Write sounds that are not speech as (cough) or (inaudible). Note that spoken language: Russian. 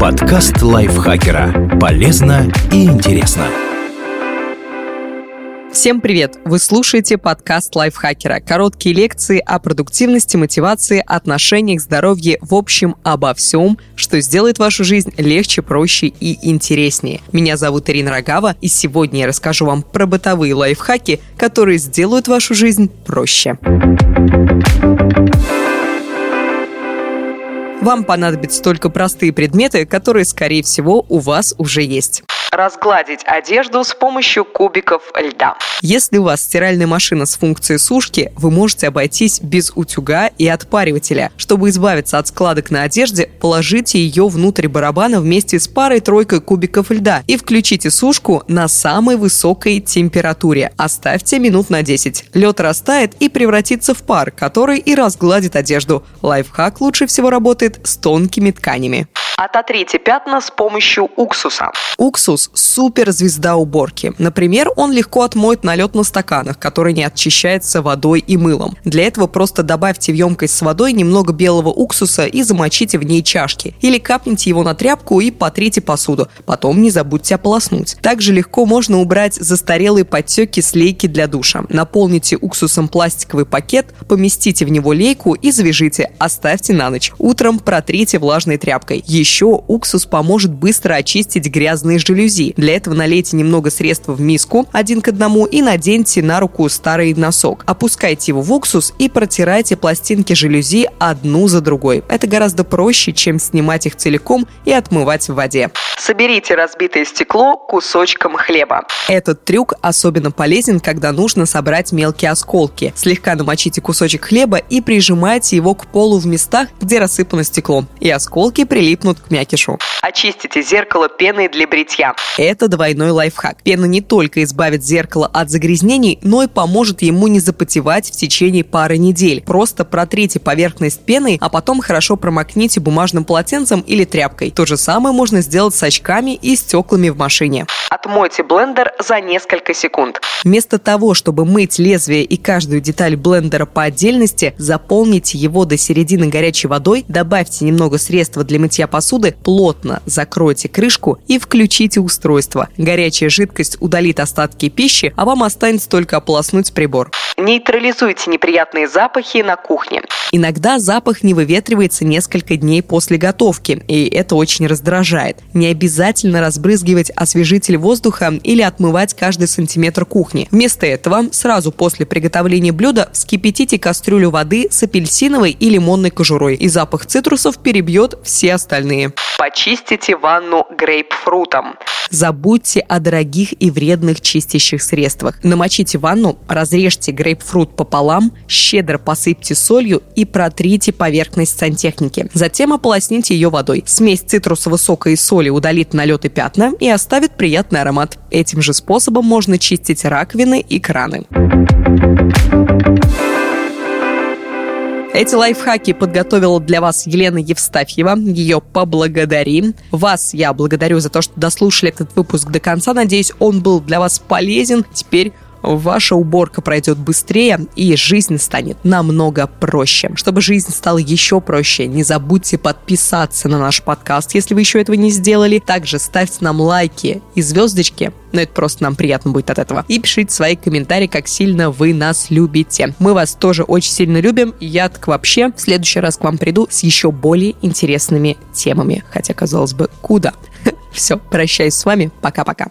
Подкаст лайфхакера. Полезно и интересно. Всем привет! Вы слушаете подкаст лайфхакера. Короткие лекции о продуктивности, мотивации, отношениях, здоровье, в общем, обо всем, что сделает вашу жизнь легче, проще и интереснее. Меня зовут Ирина Рогава, и сегодня я расскажу вам про бытовые лайфхаки, которые сделают вашу жизнь проще. Вам понадобятся только простые предметы, которые, скорее всего, у вас уже есть разгладить одежду с помощью кубиков льда. Если у вас стиральная машина с функцией сушки, вы можете обойтись без утюга и отпаривателя. Чтобы избавиться от складок на одежде, положите ее внутрь барабана вместе с парой-тройкой кубиков льда и включите сушку на самой высокой температуре. Оставьте минут на 10. Лед растает и превратится в пар, который и разгладит одежду. Лайфхак лучше всего работает с тонкими тканями. Ототрите пятна с помощью уксуса. Уксус – суперзвезда уборки. Например, он легко отмоет налет на стаканах, который не очищается водой и мылом. Для этого просто добавьте в емкость с водой немного белого уксуса и замочите в ней чашки. Или капните его на тряпку и потрите посуду. Потом не забудьте ополоснуть. Также легко можно убрать застарелые подтеки с лейки для душа. Наполните уксусом пластиковый пакет, поместите в него лейку и завяжите. Оставьте на ночь. Утром протрите влажной тряпкой. Еще уксус поможет быстро очистить грязные жалюзи. Для этого налейте немного средства в миску один к одному и наденьте на руку старый носок. Опускайте его в уксус и протирайте пластинки жалюзи одну за другой. Это гораздо проще, чем снимать их целиком и отмывать в воде. Соберите разбитое стекло кусочком хлеба. Этот трюк особенно полезен, когда нужно собрать мелкие осколки. Слегка намочите кусочек хлеба и прижимайте его к полу в местах, где рассыпано стекло, и осколки прилипнут к мякишу. Очистите зеркало пеной для бритья. Это двойной лайфхак. Пена не только избавит зеркало от загрязнений, но и поможет ему не запотевать в течение пары недель. Просто протрите поверхность пеной, а потом хорошо промокните бумажным полотенцем или тряпкой. То же самое можно сделать с очками и стеклами в машине. Отмойте блендер за несколько секунд. Вместо того, чтобы мыть лезвие и каждую деталь блендера по отдельности, заполните его до середины горячей водой, добавьте немного средства для мытья посуды, плотно закройте крышку и включите устройство. Горячая жидкость удалит остатки пищи, а вам останется только ополоснуть прибор. Нейтрализуйте неприятные запахи на кухне. Иногда запах не выветривается несколько дней после готовки, и это очень раздражает. Не обязательно разбрызгивать освежитель воздуха или отмывать каждый сантиметр кухни. Вместо этого сразу после приготовления блюда вскипятите кастрюлю воды с апельсиновой и лимонной кожурой, и запах цитрусов перебьет все остальные. Почистите ванну грейпфрутом. Забудьте о дорогих и вредных чистящих средствах. Намочите ванну, разрежьте грейпфрут пополам, щедро посыпьте солью и протрите поверхность сантехники. Затем ополосните ее водой. Смесь цитрусового сока и соли удалит налет и пятна и оставит приятный аромат. Этим же способом можно чистить раковины и краны. Эти лайфхаки подготовила для вас Елена Евстафьева. Ее поблагодарим. Вас я благодарю за то, что дослушали этот выпуск до конца. Надеюсь, он был для вас полезен. Теперь ваша уборка пройдет быстрее и жизнь станет намного проще. Чтобы жизнь стала еще проще, не забудьте подписаться на наш подкаст, если вы еще этого не сделали. Также ставьте нам лайки и звездочки, но это просто нам приятно будет от этого. И пишите свои комментарии, как сильно вы нас любите. Мы вас тоже очень сильно любим. Я так вообще в следующий раз к вам приду с еще более интересными темами. Хотя, казалось бы, куда? (laughs) Все, прощаюсь с вами. Пока-пока.